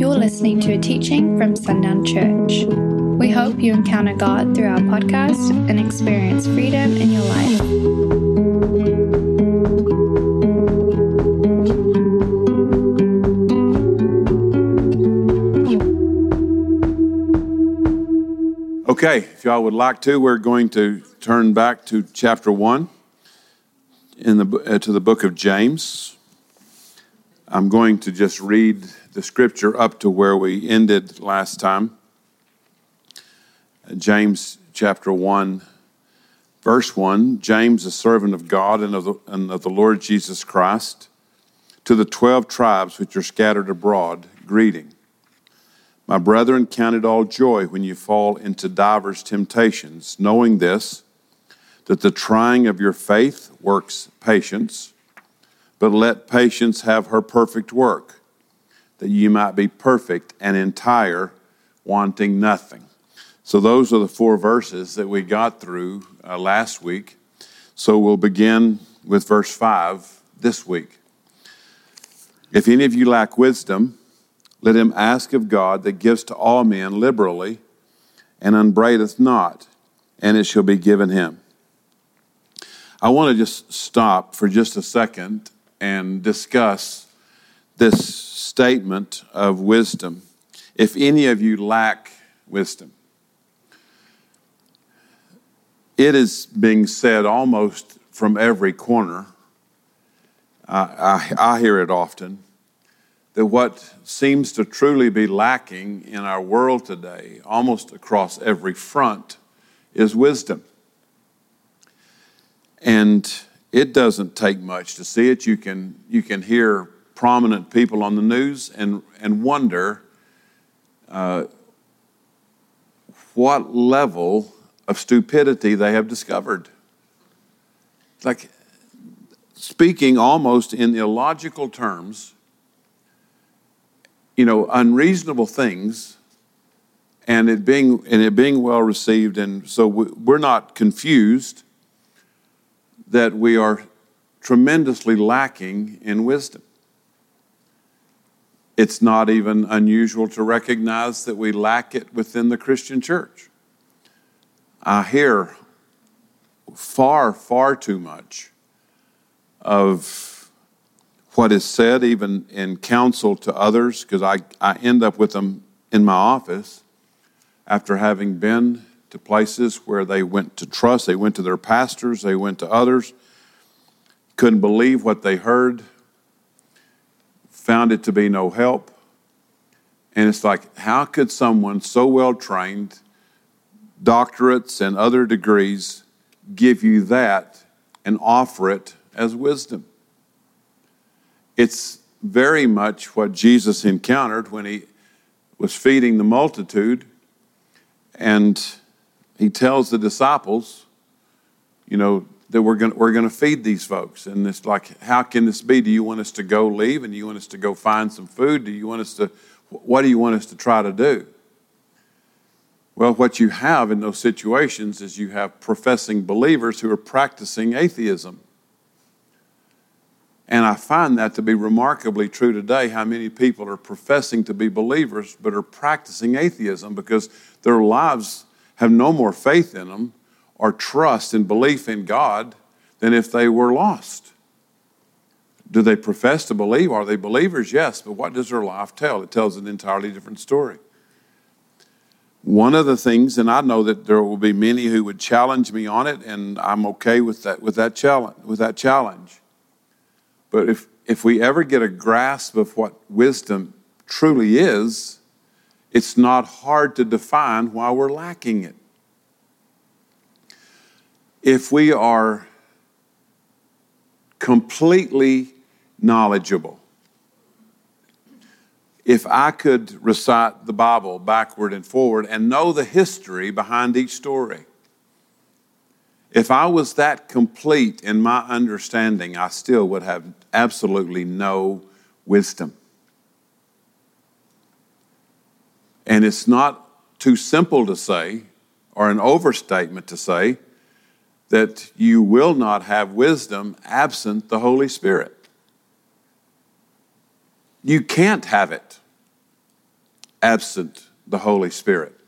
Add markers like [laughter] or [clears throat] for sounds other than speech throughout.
You're listening to a teaching from Sundown Church. We hope you encounter God through our podcast and experience freedom in your life. Okay, if y'all would like to, we're going to turn back to chapter 1 in the, uh, to the book of James. I'm going to just read the scripture up to where we ended last time. James chapter 1, verse 1 James, a servant of God and of, the, and of the Lord Jesus Christ, to the 12 tribes which are scattered abroad, greeting. My brethren, count it all joy when you fall into divers temptations, knowing this, that the trying of your faith works patience. But let patience have her perfect work, that you might be perfect and entire, wanting nothing. So, those are the four verses that we got through uh, last week. So, we'll begin with verse 5 this week. If any of you lack wisdom, let him ask of God that gives to all men liberally and upbraideth not, and it shall be given him. I want to just stop for just a second and discuss this statement of wisdom. If any of you lack wisdom, it is being said almost from every corner. I, I, I hear it often that what seems to truly be lacking in our world today, almost across every front, is wisdom. And it doesn't take much to see it. You can, you can hear prominent people on the news and, and wonder uh, what level of stupidity they have discovered. Like speaking almost in illogical terms you know, unreasonable things and it being, and it being well received. And so we're not confused that we are tremendously lacking in wisdom. It's not even unusual to recognize that we lack it within the Christian church. I hear far, far too much of what is said, even in counsel to others, because I, I end up with them in my office after having been to places where they went to trust, they went to their pastors, they went to others, couldn't believe what they heard, found it to be no help. And it's like, how could someone so well trained, doctorates and other degrees, give you that and offer it as wisdom? It's very much what Jesus encountered when he was feeding the multitude. And he tells the disciples, you know, that we're going we're to feed these folks. And it's like, how can this be? Do you want us to go leave and you want us to go find some food? Do you want us to, what do you want us to try to do? Well, what you have in those situations is you have professing believers who are practicing atheism. And I find that to be remarkably true today how many people are professing to be believers but are practicing atheism because their lives have no more faith in them or trust and belief in God than if they were lost. Do they profess to believe? Are they believers? Yes, but what does their life tell? It tells an entirely different story. One of the things, and I know that there will be many who would challenge me on it, and I'm okay with that, with that challenge. With that challenge but if, if we ever get a grasp of what wisdom truly is, it's not hard to define why we're lacking it. If we are completely knowledgeable, if I could recite the Bible backward and forward and know the history behind each story, if I was that complete in my understanding, I still would have absolutely no wisdom. And it's not too simple to say, or an overstatement to say, that you will not have wisdom absent the Holy Spirit. You can't have it. absent the Holy Spirit.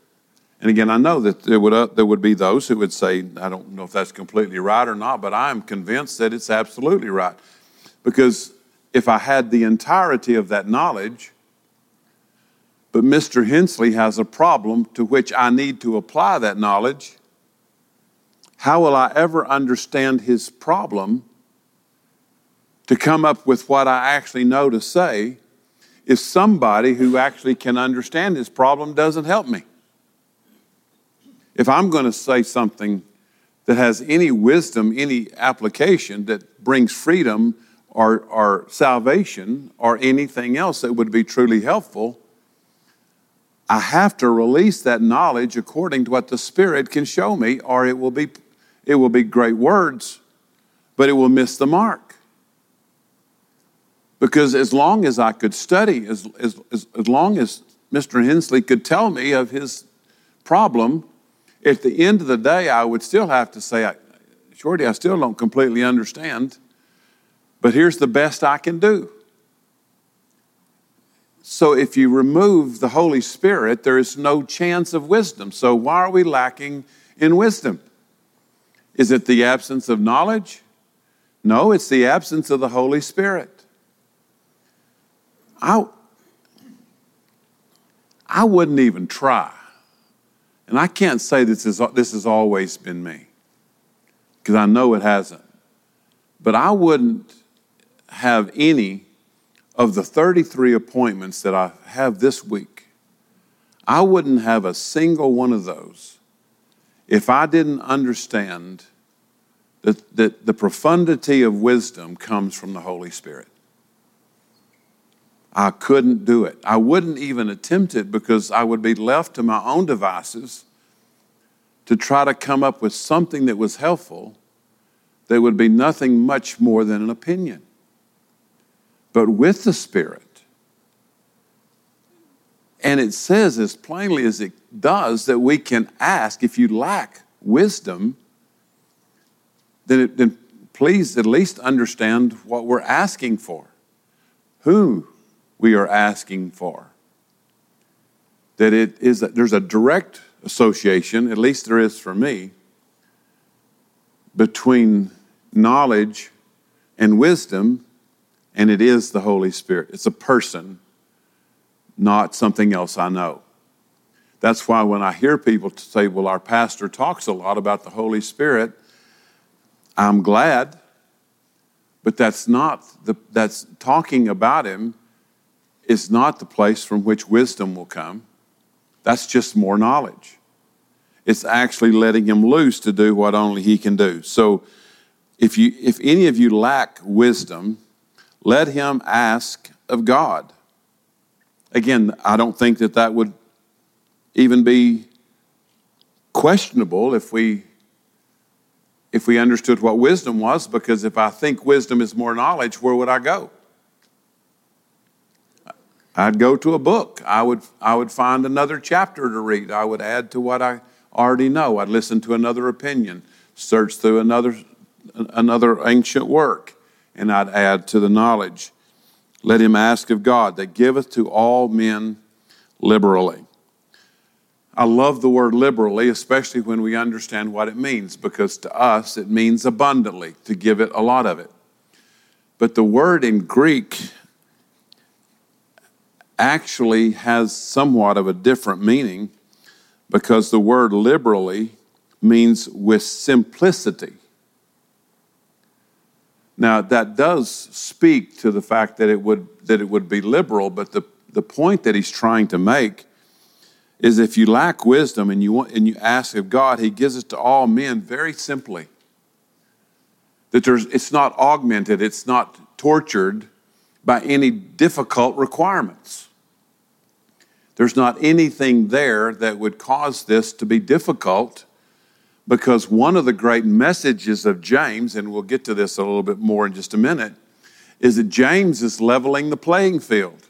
And again, I know that there would, uh, there would be those who would say, I don't know if that's completely right or not, but I am convinced that it's absolutely right. Because if I had the entirety of that knowledge, but Mr. Hensley has a problem to which I need to apply that knowledge, how will I ever understand his problem to come up with what I actually know to say if somebody who actually can understand his problem doesn't help me? If I'm going to say something that has any wisdom, any application that brings freedom or, or salvation or anything else that would be truly helpful, I have to release that knowledge according to what the Spirit can show me, or it will be, it will be great words, but it will miss the mark. Because as long as I could study, as, as, as long as Mr. Hensley could tell me of his problem, at the end of the day, I would still have to say, Shorty, I still don't completely understand, but here's the best I can do. So if you remove the Holy Spirit, there is no chance of wisdom. So why are we lacking in wisdom? Is it the absence of knowledge? No, it's the absence of the Holy Spirit. I, I wouldn't even try and I can't say this, is, this has always been me, because I know it hasn't. But I wouldn't have any of the 33 appointments that I have this week, I wouldn't have a single one of those if I didn't understand that, that the profundity of wisdom comes from the Holy Spirit. I couldn't do it. I wouldn't even attempt it because I would be left to my own devices to try to come up with something that was helpful that would be nothing much more than an opinion. But with the Spirit, and it says as plainly as it does that we can ask if you lack wisdom, then, it, then please at least understand what we're asking for. Who we are asking for. That it is that there's a direct association, at least there is for me, between knowledge and wisdom, and it is the Holy Spirit. It's a person, not something else I know. That's why when I hear people say, well, our pastor talks a lot about the Holy Spirit, I'm glad, but that's not the, that's talking about him is not the place from which wisdom will come. That's just more knowledge. It's actually letting him loose to do what only he can do. So if you if any of you lack wisdom, let him ask of God. Again, I don't think that that would even be questionable if we if we understood what wisdom was because if I think wisdom is more knowledge, where would I go? I'd go to a book. I would, I would find another chapter to read. I would add to what I already know. I'd listen to another opinion, search through another, another ancient work, and I'd add to the knowledge. Let him ask of God that giveth to all men liberally. I love the word liberally, especially when we understand what it means, because to us it means abundantly, to give it a lot of it. But the word in Greek actually has somewhat of a different meaning because the word liberally means with simplicity. Now, that does speak to the fact that it would, that it would be liberal, but the, the point that he's trying to make is if you lack wisdom and you, want, and you ask of God, he gives it to all men very simply. That there's, it's not augmented, it's not tortured, by any difficult requirements. There's not anything there that would cause this to be difficult because one of the great messages of James, and we'll get to this a little bit more in just a minute, is that James is leveling the playing field.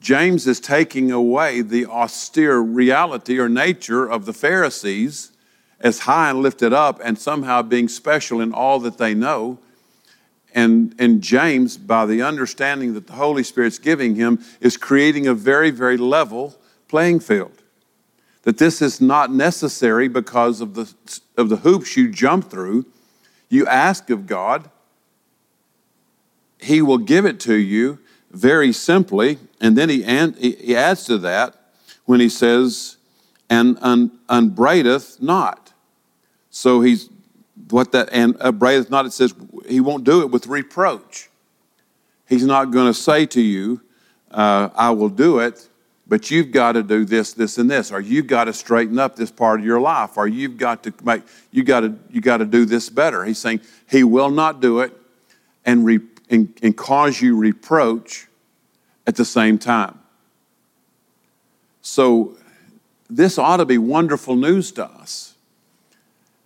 James is taking away the austere reality or nature of the Pharisees as high and lifted up and somehow being special in all that they know and, and James, by the understanding that the Holy Spirit's giving him, is creating a very, very level playing field. That this is not necessary because of the, of the hoops you jump through. You ask of God, He will give it to you very simply. And then he, he adds to that when he says, and un, upbraideth not. So he's what that and upbraideth not, it says he won't do it with reproach. He's not going to say to you, uh, I will do it, but you've got to do this, this, and this, or you've got to straighten up this part of your life, or you've got to make you got to you got to do this better. He's saying he will not do it and, re, and, and cause you reproach at the same time. So this ought to be wonderful news to us.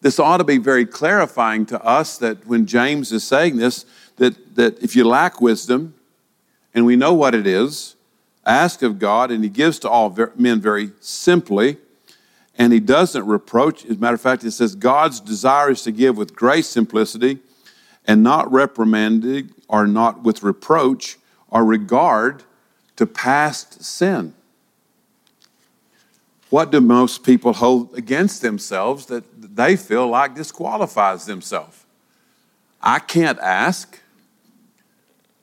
This ought to be very clarifying to us that when James is saying this, that, that if you lack wisdom, and we know what it is, ask of God, and He gives to all men very simply, and He doesn't reproach. As a matter of fact, it says God's desire is to give with great simplicity and not reprimanding or not with reproach or regard to past sin. What do most people hold against themselves that they feel like disqualifies themselves? I can't ask.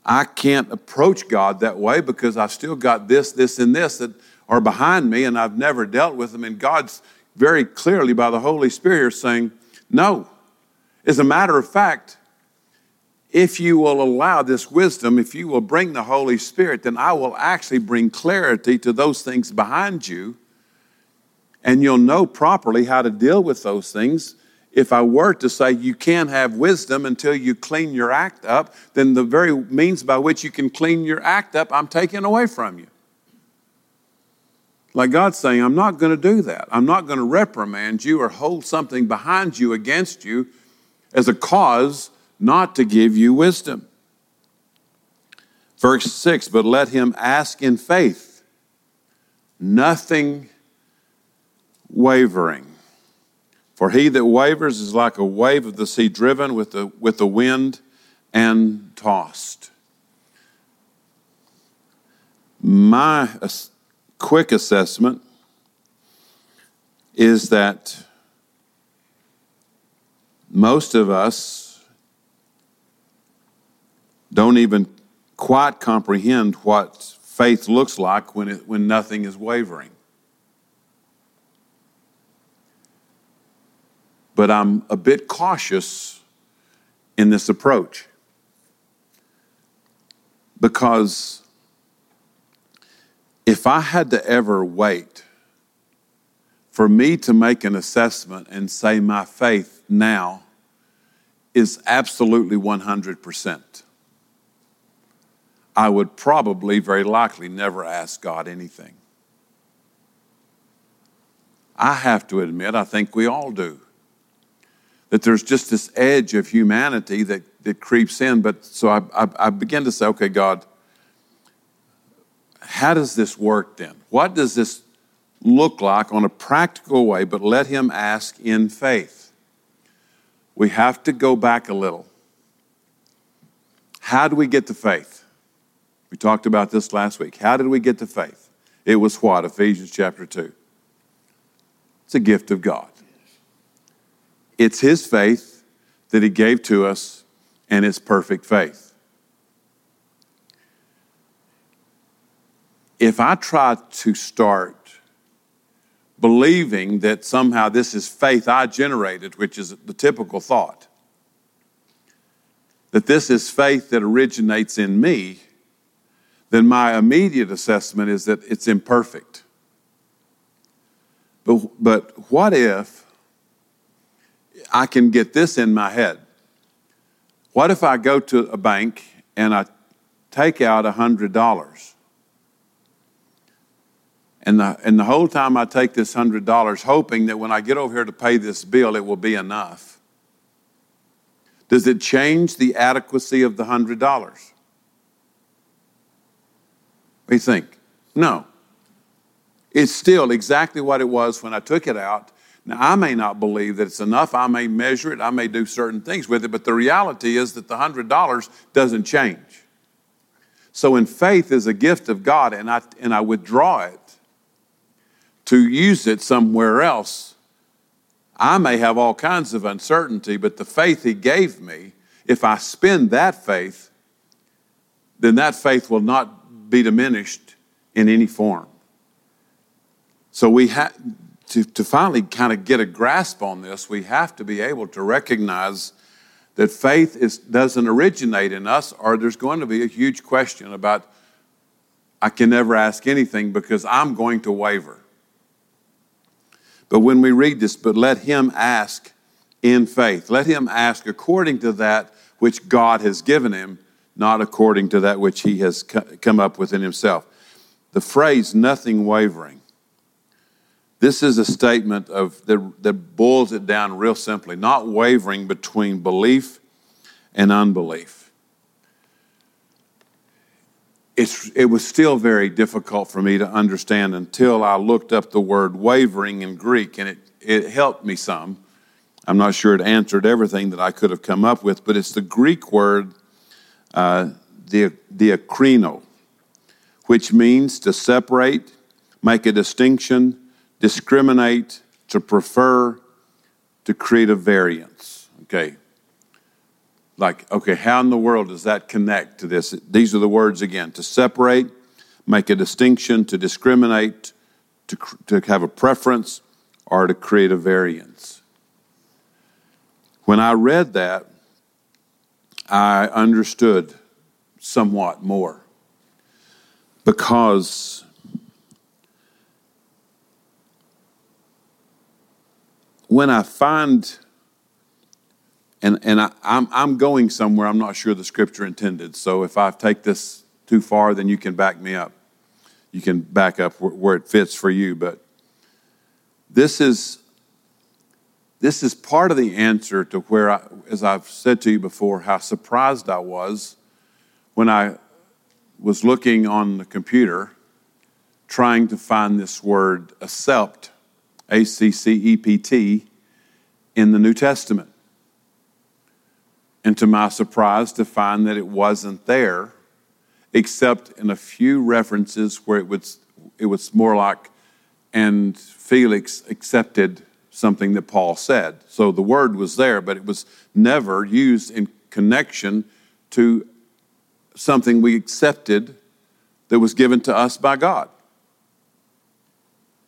I can't approach God that way because I've still got this, this, and this that are behind me and I've never dealt with them. And God's very clearly, by the Holy Spirit, saying, No. As a matter of fact, if you will allow this wisdom, if you will bring the Holy Spirit, then I will actually bring clarity to those things behind you and you'll know properly how to deal with those things. If I were to say you can't have wisdom until you clean your act up, then the very means by which you can clean your act up, I'm taking away from you. Like God's saying, I'm not going to do that. I'm not going to reprimand you or hold something behind you against you as a cause not to give you wisdom. Verse 6 But let him ask in faith, nothing wavering. For he that wavers is like a wave of the sea driven with the, with the wind and tossed. My quick assessment is that most of us don't even quite comprehend what faith looks like when, it, when nothing is wavering. But I'm a bit cautious in this approach because if I had to ever wait for me to make an assessment and say my faith now is absolutely 100%, I would probably, very likely, never ask God anything. I have to admit, I think we all do that there's just this edge of humanity that, that creeps in. But so I, I, I begin to say, okay, God, how does this work then? What does this look like on a practical way? But let him ask in faith. We have to go back a little. How do we get to faith? We talked about this last week. How did we get to faith? It was what? Ephesians chapter 2. It's a gift of God. It's His faith that He gave to us, and it's perfect faith. If I try to start believing that somehow this is faith I generated, which is the typical thought, that this is faith that originates in me, then my immediate assessment is that it's imperfect. But, but what if I can get this in my head. What if I go to a bank and I take out $100? And the, and the whole time I take this $100, hoping that when I get over here to pay this bill, it will be enough. Does it change the adequacy of the $100? What do you think? No. It's still exactly what it was when I took it out Now, I may not believe that it's enough. I may measure it. I may do certain things with it. But the reality is that the $100 doesn't change. So, in faith is a gift of God, and I, and I withdraw it to use it somewhere else. I may have all kinds of uncertainty, but the faith He gave me, if I spend that faith, then that faith will not be diminished in any form. So we have to, to finally kind of get a grasp on this, we have to be able to recognize that faith is, doesn't originate in us, or there's going to be a huge question about I can never ask anything because I'm going to waver. But when we read this, but let him ask in faith. Let him ask according to that which God has given him, not according to that which he has come up with in himself. The phrase nothing wavering. This is a statement of that, that boils it down real simply, not wavering between belief and unbelief. It's, it was still very difficult for me to understand until I looked up the word wavering in Greek, and it, it helped me some. I'm not sure it answered everything that I could have come up with, but it's the Greek word uh, the diakrino, which means to separate, make a distinction, discriminate, to prefer, to create a variance. Okay. Like, okay, how in the world does that connect to this? These are the words again to separate, make a distinction, to discriminate, to, to have a preference, or to create a variance. When I read that, I understood somewhat more because when I find, and, and I, I'm, I'm going somewhere I'm not sure the scripture intended, so if I take this too far, then you can back me up. You can back up where, where it fits for you, but this is this is part of the answer to where, I, as I've said to you before, how surprised I was when I was looking on the computer trying to find this word accept, A C C E P T, in the New Testament. And to my surprise, to find that it wasn't there, except in a few references where it was, it was more like, and Felix accepted something that Paul said. So the word was there, but it was never used in connection to something we accepted that was given to us by God.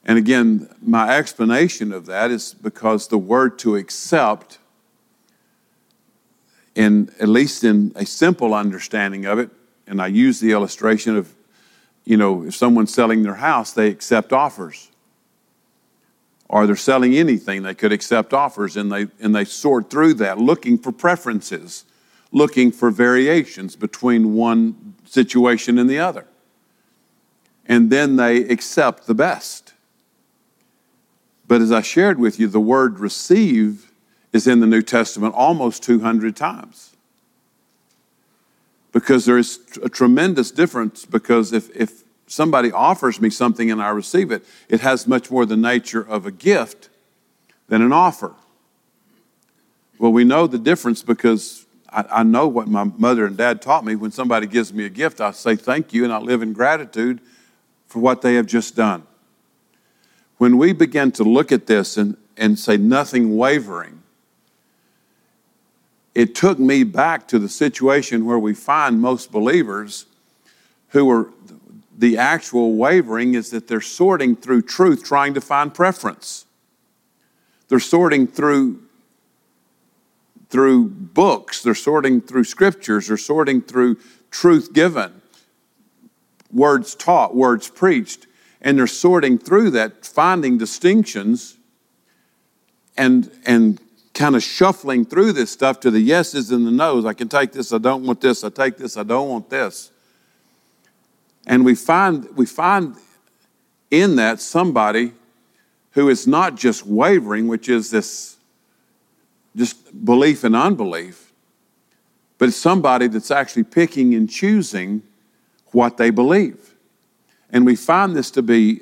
And again, my explanation of that is because the word to accept, in at least in a simple understanding of it, and I use the illustration of, you know, if someone's selling their house, they accept offers or they're selling anything, they could accept offers and they, and they sort through that looking for preferences, looking for variations between one situation and the other. And then they accept the best. But as I shared with you, the word receive is in the New Testament almost 200 times. Because there is a tremendous difference, because if, if somebody offers me something and I receive it, it has much more the nature of a gift than an offer. Well, we know the difference because I, I, know what my mother and dad taught me. When somebody gives me a gift, I say thank you and I live in gratitude for what they have just done. When we begin to look at this and, and say nothing wavering, it took me back to the situation where we find most believers who are the actual wavering is that they're sorting through truth, trying to find preference. They're sorting through through books, they're sorting through scriptures, they're sorting through truth given, words taught, words preached, and they're sorting through that, finding distinctions and and kind of shuffling through this stuff to the yeses and the nos. I can take this, I don't want this, I take this, I don't want this. And we find, we find in that somebody who is not just wavering, which is this just belief and unbelief, but it's somebody that's actually picking and choosing what they believe. And we find this to be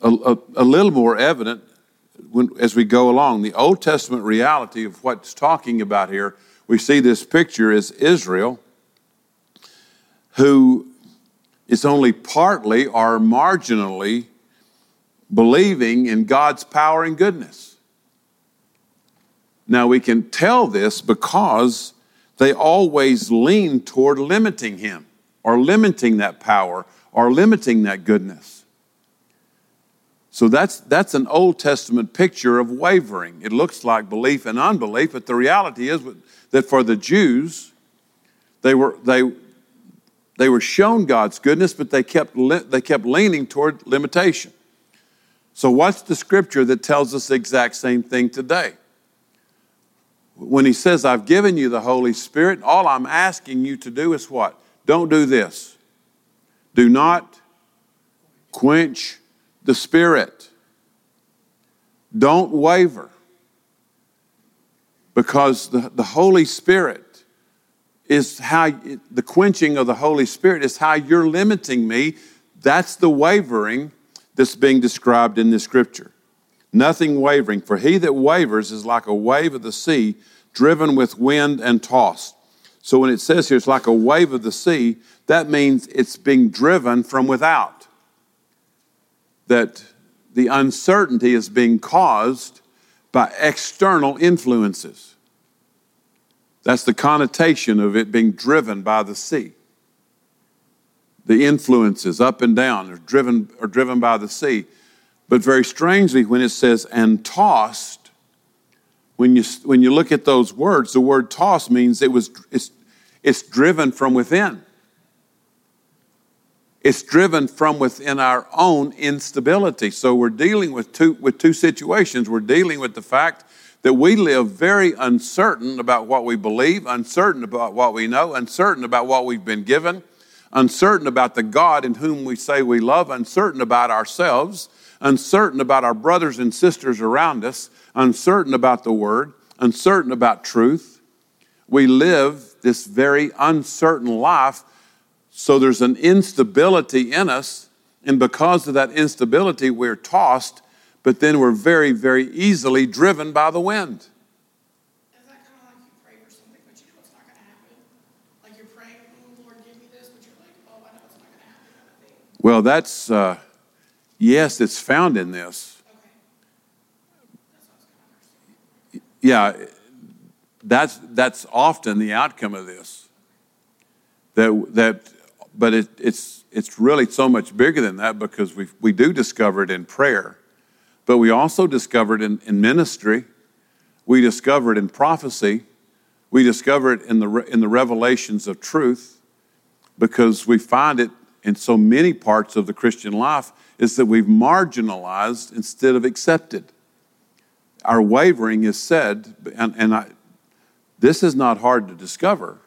a, a, a little more evident when, as we go along. The Old Testament reality of what's talking about here, we see this picture is Israel, who is only partly or marginally believing in God's power and goodness. Now we can tell this because they always lean toward limiting Him or limiting that power or limiting that goodness. So that's, that's an Old Testament picture of wavering. It looks like belief and unbelief, but the reality is that for the Jews, they were, they, they were shown God's goodness, but they kept, they kept leaning toward limitation. So, what's the scripture that tells us the exact same thing today? When he says, I've given you the Holy Spirit, all I'm asking you to do is what? Don't do this. Do not quench the Spirit. Don't waver because the, the Holy Spirit is how the quenching of the Holy Spirit is how you're limiting me. That's the wavering that's being described in this scripture. Nothing wavering, for he that wavers is like a wave of the sea, driven with wind and tossed. So when it says here it's like a wave of the sea, that means it's being driven from without that the uncertainty is being caused by external influences. That's the connotation of it being driven by the sea. The influences up and down are driven, are driven by the sea. But very strangely, when it says and tossed, when you, when you look at those words, the word toss means it was, it's, it's driven from within. It's driven from within our own instability. So we're dealing with two, with two situations. We're dealing with the fact that we live very uncertain about what we believe, uncertain about what we know, uncertain about what we've been given, uncertain about the God in whom we say we love, uncertain about ourselves, uncertain about our brothers and sisters around us, uncertain about the Word, uncertain about truth. We live this very uncertain life so there's an instability in us, and because of that instability, we're tossed, but then we're very, very easily driven by the wind. Well, that's, uh, yes, it's found in this. Okay. Yeah, that's, that's often the outcome of this. That, that but it, it's, it's really so much bigger than that because we, we do discover it in prayer, but we also discover it in, in ministry. We discover it in prophecy. We discover it in the, in the revelations of truth because we find it in so many parts of the Christian life is that we've marginalized instead of accepted. Our wavering is said, and, and I, this is not hard to discover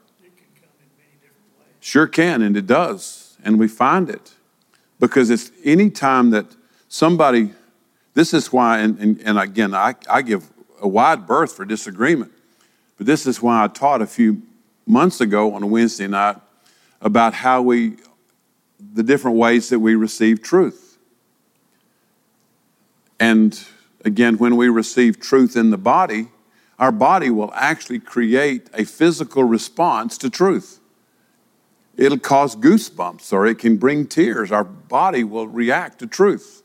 Sure can, and it does. And we find it. Because it's any time that somebody, this is why, and, and, and again, I, I give a wide berth for disagreement. But this is why I taught a few months ago on a Wednesday night about how we, the different ways that we receive truth. And again, when we receive truth in the body, our body will actually create a physical response to truth. It'll cause goosebumps or it can bring tears. Our body will react to truth.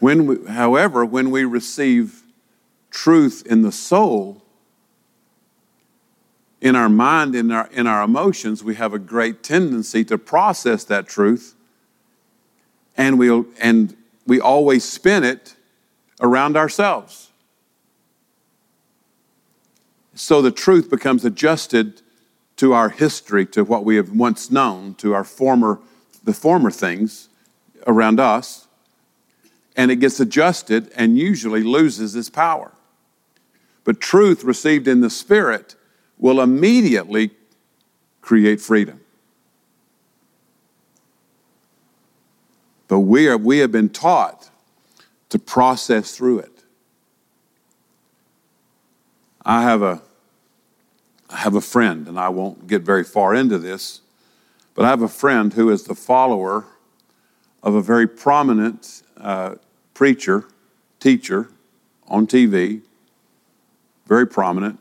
When we, however, when we receive truth in the soul, in our mind, in our, in our emotions, we have a great tendency to process that truth and, we'll, and we always spin it around ourselves. So the truth becomes adjusted to our history, to what we have once known, to our former, the former things around us, and it gets adjusted and usually loses its power. But truth received in the Spirit will immediately create freedom. But we, are, we have been taught to process through it. I have a I have a friend, and I won't get very far into this, but I have a friend who is the follower of a very prominent uh, preacher, teacher on TV, very prominent,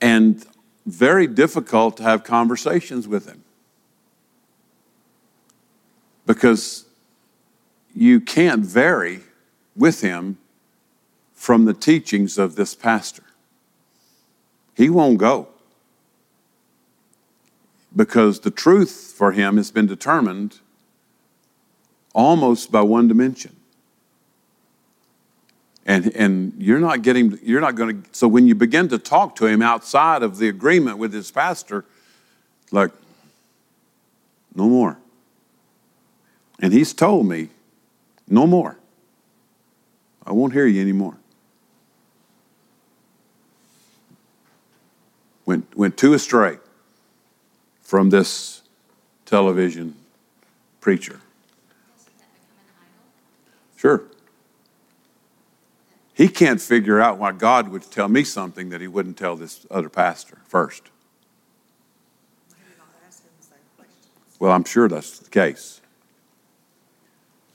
and very difficult to have conversations with him because you can't vary with him from the teachings of this pastor. He won't go because the truth for him has been determined almost by one dimension. And, and you're not getting, you're not going to, so when you begin to talk to him outside of the agreement with his pastor, like, no more. And he's told me, no more. I won't hear you anymore. Went, went too astray from this television preacher. Sure. He can't figure out why God would tell me something that he wouldn't tell this other pastor first. Well, I'm sure that's the case.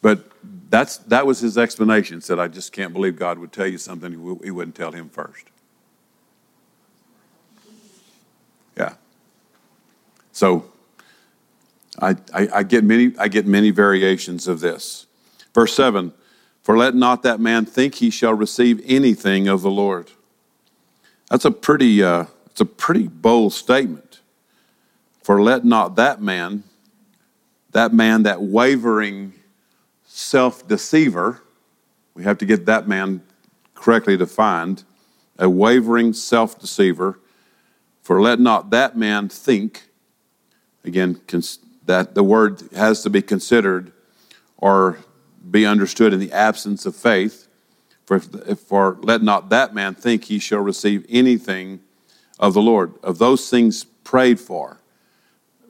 But that's, that was his explanation. Said, I just can't believe God would tell you something he wouldn't tell him first. Yeah. So I, I, I, get many, I get many variations of this. Verse 7 For let not that man think he shall receive anything of the Lord. That's a pretty, uh, it's a pretty bold statement. For let not that man, that man, that wavering self deceiver, we have to get that man correctly defined, a wavering self deceiver, for let not that man think, again, that the word has to be considered or be understood in the absence of faith. For, for let not that man think he shall receive anything of the Lord, of those things prayed for.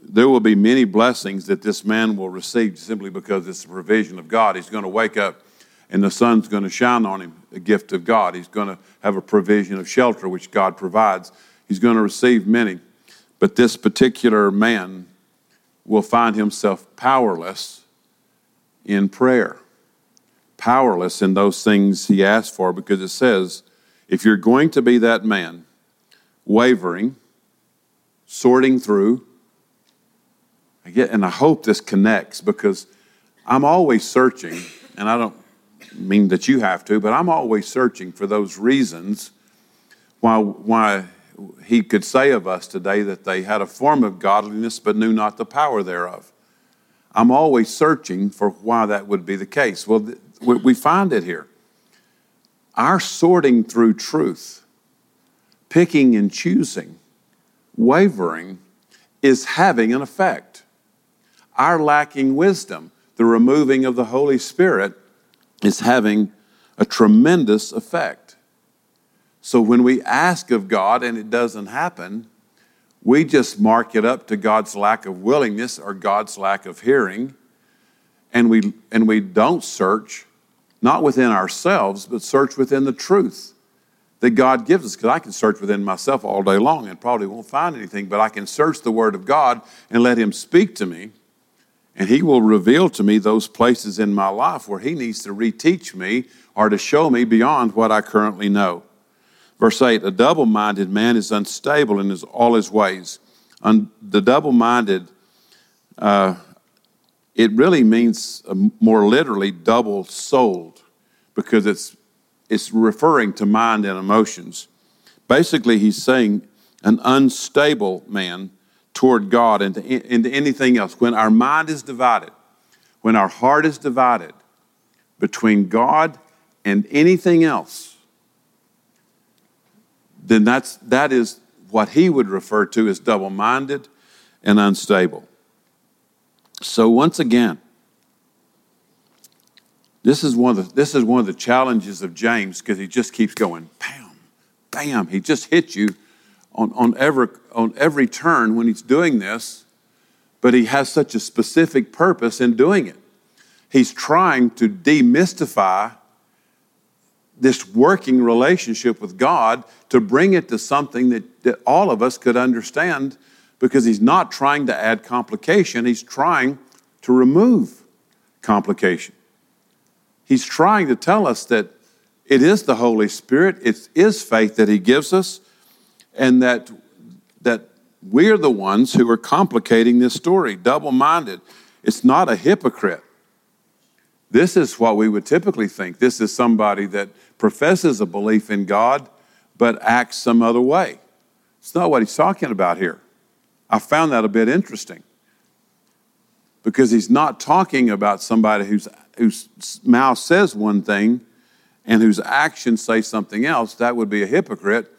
There will be many blessings that this man will receive simply because it's the provision of God. He's going to wake up and the sun's going to shine on him, a gift of God. He's going to have a provision of shelter, which God provides he's going to receive many. But this particular man will find himself powerless in prayer, powerless in those things he asked for, because it says, if you're going to be that man, wavering, sorting through, I get, and I hope this connects because I'm always searching, and I don't mean that you have to, but I'm always searching for those reasons why, why he could say of us today that they had a form of godliness but knew not the power thereof. I'm always searching for why that would be the case. Well, we find it here. Our sorting through truth, picking and choosing, wavering, is having an effect. Our lacking wisdom, the removing of the Holy Spirit, is having a tremendous effect. So when we ask of God and it doesn't happen, we just mark it up to God's lack of willingness or God's lack of hearing. And we, and we don't search, not within ourselves, but search within the truth that God gives us. Because I can search within myself all day long and probably won't find anything, but I can search the Word of God and let Him speak to me. And He will reveal to me those places in my life where He needs to reteach me or to show me beyond what I currently know. Verse 8 A double minded man is unstable in his, all his ways. Un, the double minded, uh, it really means uh, more literally double souled because it's, it's referring to mind and emotions. Basically, he's saying an unstable man toward God and to, into anything else. When our mind is divided, when our heart is divided between God and anything else, then that's, that is what he would refer to as double minded and unstable. So, once again, this is one of the, this is one of the challenges of James because he just keeps going, bam, bam. He just hits you on, on, every, on every turn when he's doing this, but he has such a specific purpose in doing it. He's trying to demystify this working relationship with God to bring it to something that, that all of us could understand because he's not trying to add complication, he's trying to remove complication. He's trying to tell us that it is the Holy Spirit, it is faith that He gives us, and that, that we're the ones who are complicating this story, double minded. It's not a hypocrite. This is what we would typically think. This is somebody that professes a belief in God but acts some other way. It's not what he's talking about here. I found that a bit interesting because he's not talking about somebody whose, whose mouth says one thing and whose actions say something else. That would be a hypocrite.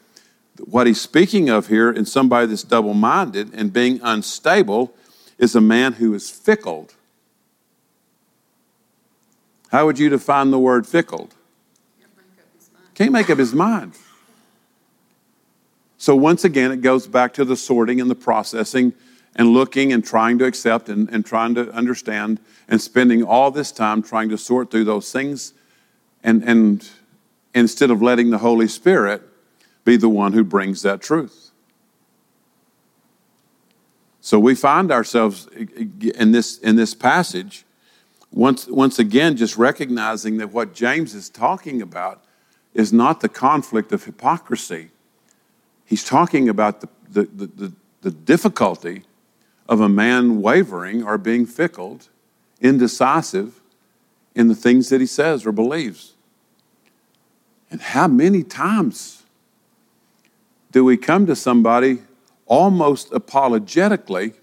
What he's speaking of here in somebody that's double minded and being unstable is a man who is fickled. How would you define the word fickled? Can't make up his mind. So, once again, it goes back to the sorting and the processing and looking and trying to accept and, and trying to understand and spending all this time trying to sort through those things and, and instead of letting the Holy Spirit be the one who brings that truth. So we find ourselves in this, in this passage, once, once again, just recognizing that what James is talking about is not the conflict of hypocrisy. He's talking about the, the, the, the, the difficulty of a man wavering or being fickle, indecisive in the things that he says or believes. And how many times do we come to somebody almost apologetically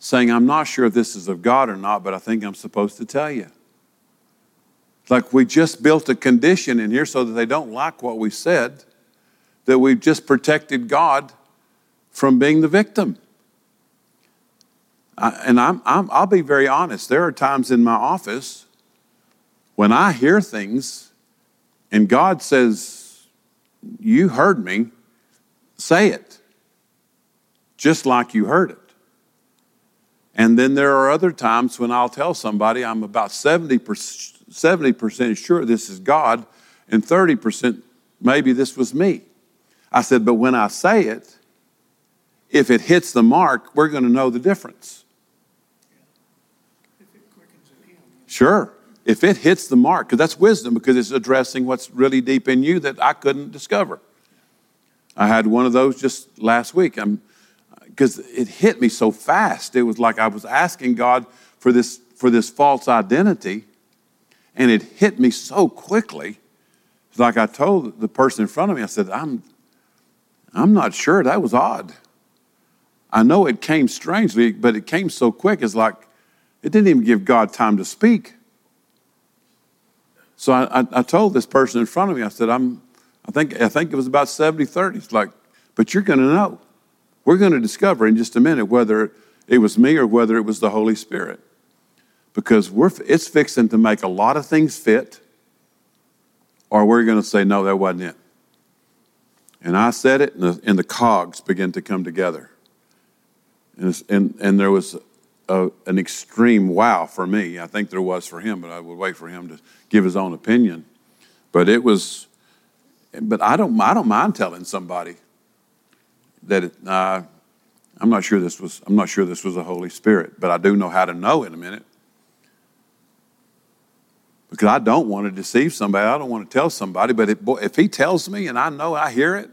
saying, I'm not sure if this is of God or not, but I think I'm supposed to tell you? Like we just built a condition in here so that they don't like what we said, that we've just protected God from being the victim. I, and I'm, I'm, I'll be very honest. There are times in my office when I hear things and God says, You heard me, say it, just like you heard it. And then there are other times when I'll tell somebody I'm about 70%, 70% sure this is God, and 30% maybe this was me. I said, but when I say it, if it hits the mark, we're going to know the difference. Sure. If it hits the mark, because that's wisdom, because it's addressing what's really deep in you that I couldn't discover. I had one of those just last week. I'm because it hit me so fast. It was like I was asking God for this for this false identity, and it hit me so quickly. It's like I told the person in front of me, I said, "I'm, I'm not sure. That was odd. I know it came strangely, but it came so quick. It's like it didn't even give God time to speak." So I, I, I told this person in front of me, I said, "I'm, I think I think it was about 70-30. It's like, but you're going to know." We're going to discover in just a minute whether it was me or whether it was the Holy Spirit. Because we're, it's fixing to make a lot of things fit, or we're going to say, no, that wasn't it. And I said it, and the, and the cogs began to come together. And, and, and there was a, an extreme wow for me. I think there was for him, but I would wait for him to give his own opinion. But it was, but I don't, I don't mind telling somebody that uh, I'm not sure this was I'm not sure this was the Holy Spirit, but I do know how to know in a minute. Because I don't want to deceive somebody. I don't want to tell somebody. But if, if he tells me and I know I hear it,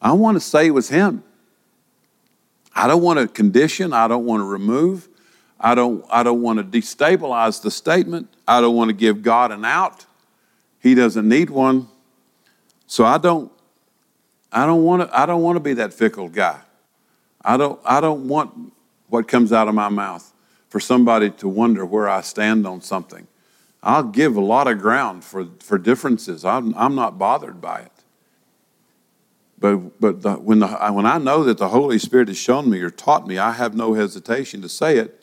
I want to say it was him. I don't want to condition. I don't want to remove. I don't, I don't want to destabilize the statement. I don't want to give God an out. He doesn't need one. So I don't I don't want to, I don't want to be that fickle guy. I don't, I don't want what comes out of my mouth for somebody to wonder where I stand on something. I'll give a lot of ground for, for differences. I'm, I'm not bothered by it. But, but the, when, the, when I know that the Holy Spirit has shown me or taught me, I have no hesitation to say it,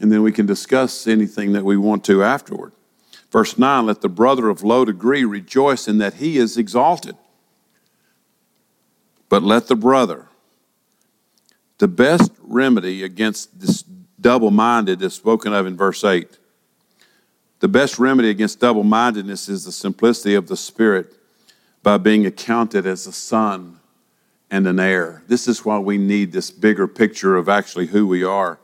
and then we can discuss anything that we want to afterward. Verse 9 Let the brother of low degree rejoice in that he is exalted but let the brother, the best remedy against this double minded is spoken of in verse 8. The best remedy against double mindedness is the simplicity of the Spirit by being accounted as a son and an heir. This is why we need this bigger picture of actually who we are.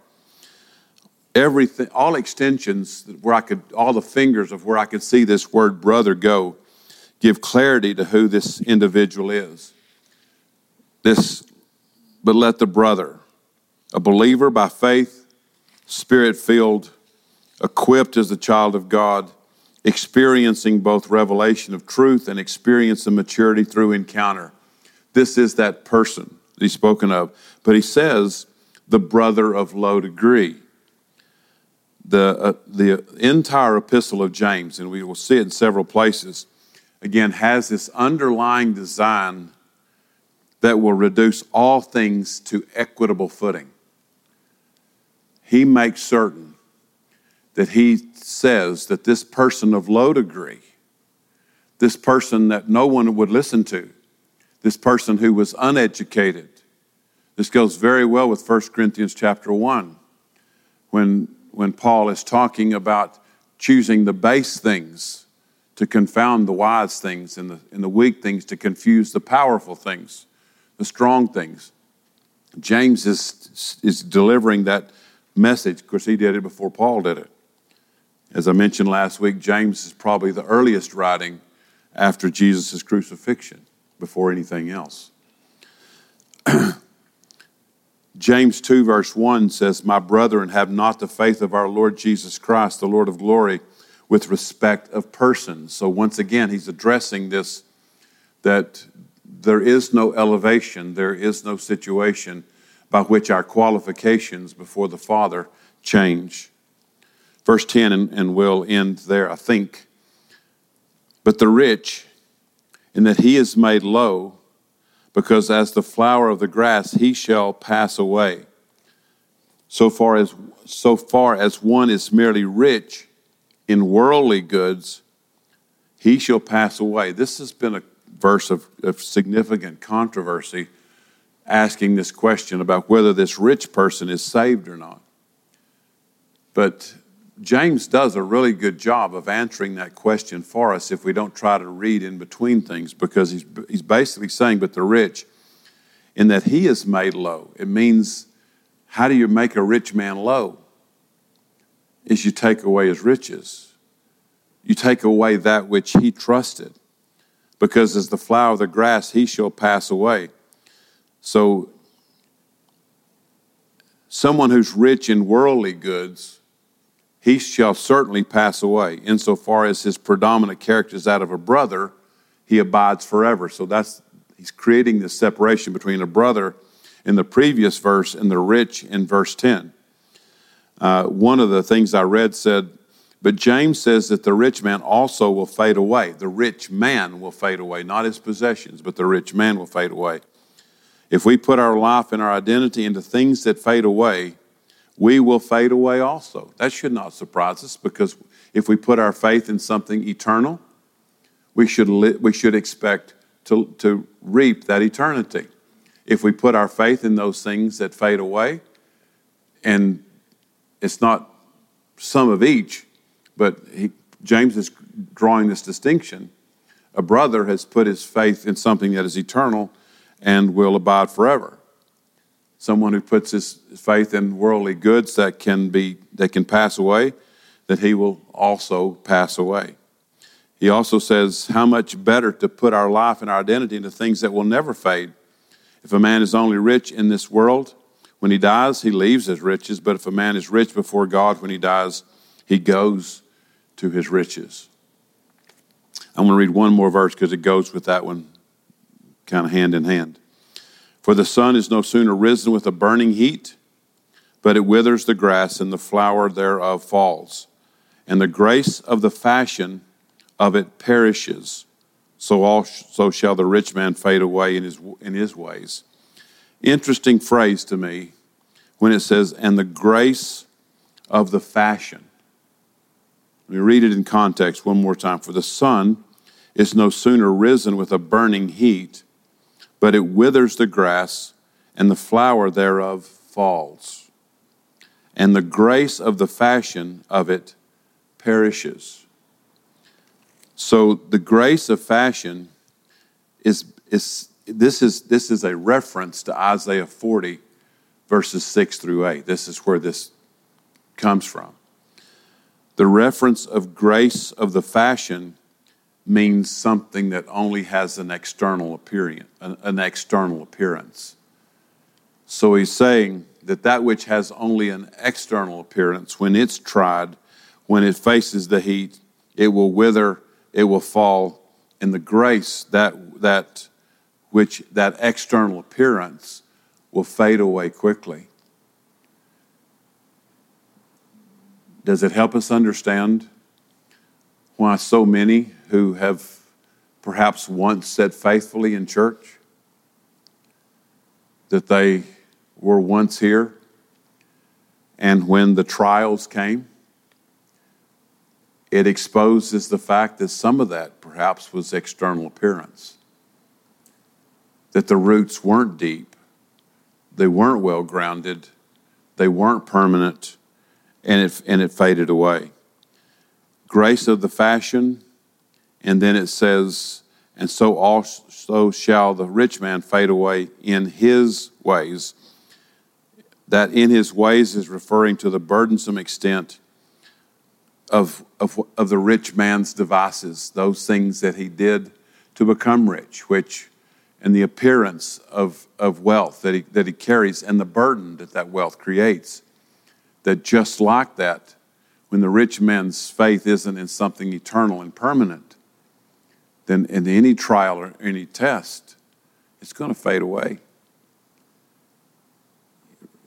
everything, all extensions where I could, all the fingers of where I could see this word brother go, give clarity to who this individual is. This, but let the brother, a believer by faith, spirit filled, equipped as a child of God, experiencing both revelation of truth and experience of maturity through encounter. This is that person that he's spoken of. But he says, the brother of low degree. The, uh, the entire epistle of James, and we will see it in several places, again, has this underlying design that will reduce all things to equitable footing. He makes certain that he says that this person of low degree, this person that no one would listen to, this person who was uneducated, this goes very well with 1 Corinthians chapter 1 when, when Paul is talking about choosing the base things to confound the wise things and the, and the weak things to confuse the powerful things, the strong things. James is, is delivering that message. Of course, he did it before Paul did it. As I mentioned last week, James is probably the earliest writing after Jesus' crucifixion, before anything else. [clears throat] James 2, verse 1 says, My brethren, have not the faith of our Lord Jesus Christ, the Lord of glory, with respect of persons. So once again, he's addressing this that there is no elevation, there is no situation by which our qualifications before the Father change. Verse 10, and, and we'll end there, I think. But the rich, in that he is made low, because as the flower of the grass he shall pass away. So far as so far as one is merely rich in worldly goods, he shall pass away. This has been a verse of, of significant controversy, asking this question about whether this rich person is saved or not. But James does a really good job of answering that question for us if we don't try to read in between things, because he's, he's basically saying, but the rich, in that he is made low. It means, how do you make a rich man low? Is you take away his riches. You take away that which he trusted. Because as the flower of the grass, he shall pass away. So, someone who's rich in worldly goods he shall certainly pass away. Insofar as his predominant character is that of a brother, he abides forever. So that's he's creating this separation between a brother in the previous verse and the rich in verse 10. Uh, one of the things I read said, but James says that the rich man also will fade away. The rich man will fade away, not his possessions, but the rich man will fade away. If we put our life and our identity into things that fade away, we will fade away also. That should not surprise us because if we put our faith in something eternal, we should, li- we should expect to, to reap that eternity. If we put our faith in those things that fade away, and it's not some of each, but he, James is drawing this distinction. A brother has put his faith in something that is eternal and will abide forever. Someone who puts his faith in worldly goods that can be that can pass away that he will also pass away. He also says how much better to put our life and our identity into things that will never fade. If a man is only rich in this world when he dies he leaves his riches but if a man is rich before god when he dies he goes to his riches i'm going to read one more verse because it goes with that one kind of hand in hand for the sun is no sooner risen with a burning heat, but it withers the grass, and the flower thereof falls. And the grace of the fashion of it perishes. So also shall the rich man fade away in his, in his ways. Interesting phrase to me when it says, and the grace of the fashion. Let me read it in context one more time. For the sun is no sooner risen with a burning heat but it withers the grass, and the flower thereof falls. And the grace of the fashion of it perishes. So the grace of fashion is, is this is this is a reference to Isaiah 40 verses 6 through 8. This is where this comes from. The reference of grace of the fashion means something that only has an external appearance, an external appearance. So he's saying that that which has only an external appearance, when it's tried, when it faces the heat, it will wither, it will fall, and the grace that that which that external appearance will fade away quickly. Does it help us understand why so many who have perhaps once said faithfully in church that they were once here, and when the trials came, it exposes the fact that some of that perhaps was external appearance, that the roots weren't deep, they weren't well grounded, they weren't permanent, and it, and it faded away. Grace of the fashion, and then it says, and so also shall the rich man fade away in his ways that in his ways is referring to the burdensome extent of, of, of the rich man's devices, those things that he did to become rich, which and the appearance of, of wealth that he, that he carries and the burden that that wealth creates. That just like that, when the rich man's faith isn't in something eternal and permanent, then in any trial or any test, it's going to fade away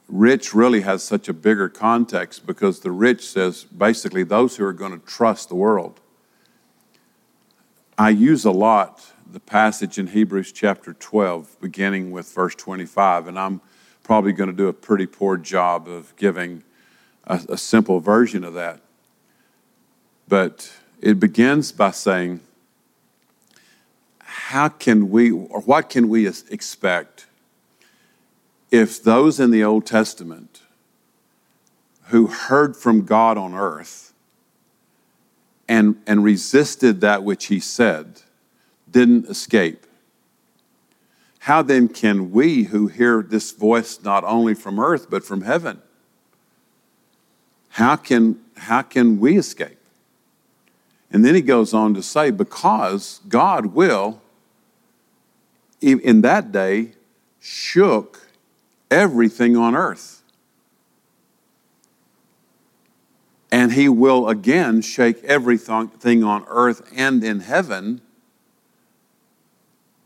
rich really has such a bigger context because the rich says basically those who are going to trust the world. I use a lot the passage in Hebrews chapter 12, beginning with verse 25, and I'm probably going to do a pretty poor job of giving a, a simple version of that. But it begins by saying, How can we, or what can we expect if those in the Old Testament who heard from God on earth and, and resisted that which he said didn't escape, how then can we who hear this voice not only from earth but from heaven, how can, how can we escape? And then he goes on to say, because God will, in that day, shook everything on earth. And he will again shake everything on earth and in heaven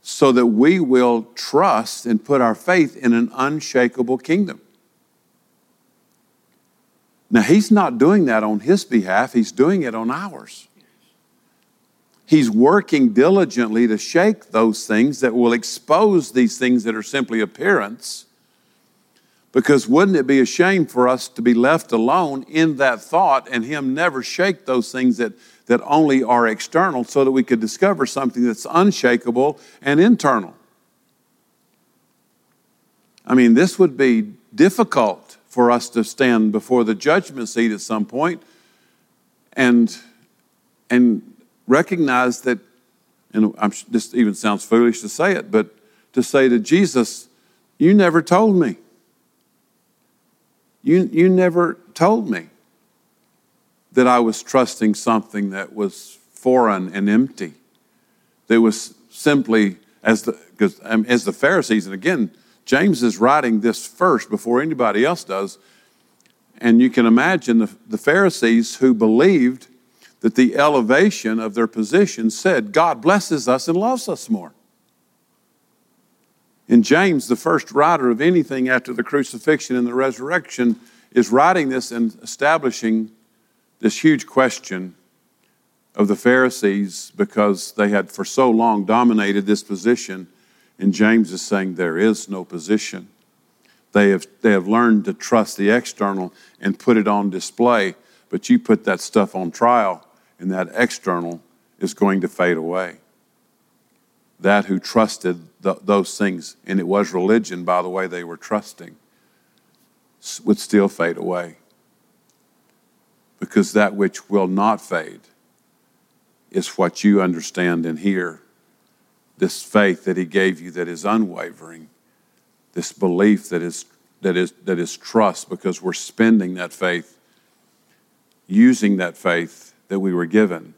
so that we will trust and put our faith in an unshakable kingdom. Now, he's not doing that on his behalf, he's doing it on ours. He's working diligently to shake those things that will expose these things that are simply appearance because wouldn't it be a shame for us to be left alone in that thought and Him never shake those things that, that only are external so that we could discover something that's unshakable and internal? I mean, this would be difficult for us to stand before the judgment seat at some point and, and recognize that, and I'm, this even sounds foolish to say it, but to say to Jesus, You never told me. You, you never told me that I was trusting something that was foreign and empty. That was simply as the um, as the Pharisees, and again, James is writing this first before anybody else does. And you can imagine the, the Pharisees who believed that the elevation of their position said, God blesses us and loves us more. And James, the first writer of anything after the crucifixion and the resurrection, is writing this and establishing this huge question of the Pharisees because they had for so long dominated this position. And James is saying there is no position. They have, they have learned to trust the external and put it on display, but you put that stuff on trial, and that external is going to fade away that who trusted the, those things, and it was religion, by the way, they were trusting, would still fade away. Because that which will not fade is what you understand and hear. This faith that He gave you that is unwavering, this belief that is, that is, that is trust, because we're spending that faith using that faith that we were given,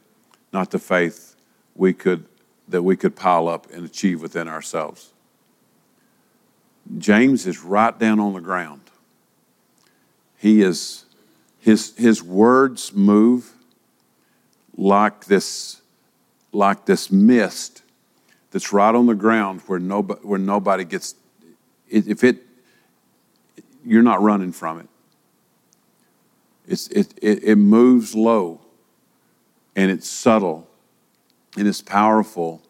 not the faith we could that we could pile up and achieve within ourselves. James is right down on the ground. He is his his words move like this like this mist that's right on the ground where nobody where nobody gets if it you're not running from it. It's, it, it, it moves low and it's subtle and it's powerful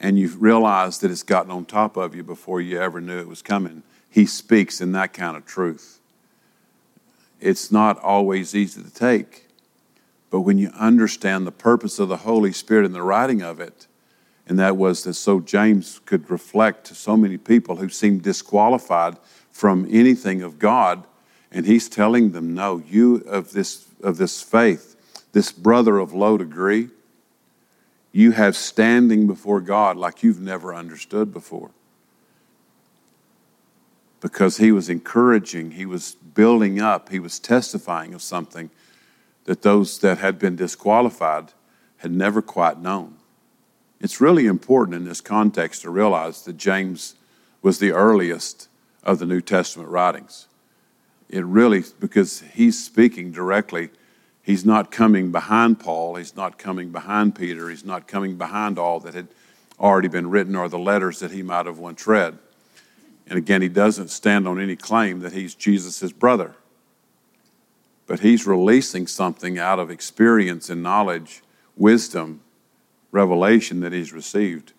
and you realize that it's gotten on top of you before you ever knew it was coming. He speaks in that kind of truth. It's not always easy to take, but when you understand the purpose of the Holy Spirit and the writing of it, and that was that so James could reflect to so many people who seemed disqualified from anything of God, and he's telling them, No, you of this of this faith, this brother of low degree, you have standing before God like you've never understood before. Because he was encouraging, he was building up, he was testifying of something that those that had been disqualified had never quite known. It's really important in this context to realize that James was the earliest of the New Testament writings. It really, because he's speaking directly He's not coming behind Paul. He's not coming behind Peter. He's not coming behind all that had already been written or the letters that he might have once read. And again, he doesn't stand on any claim that he's Jesus' brother. But he's releasing something out of experience and knowledge, wisdom, revelation that he's received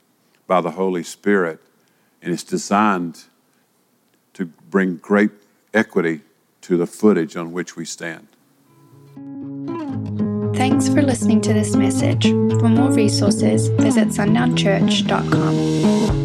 by the Holy Spirit. And it's designed to bring great equity to the footage on which we stand. Thanks for listening to this message. For more resources, visit sundownchurch.com.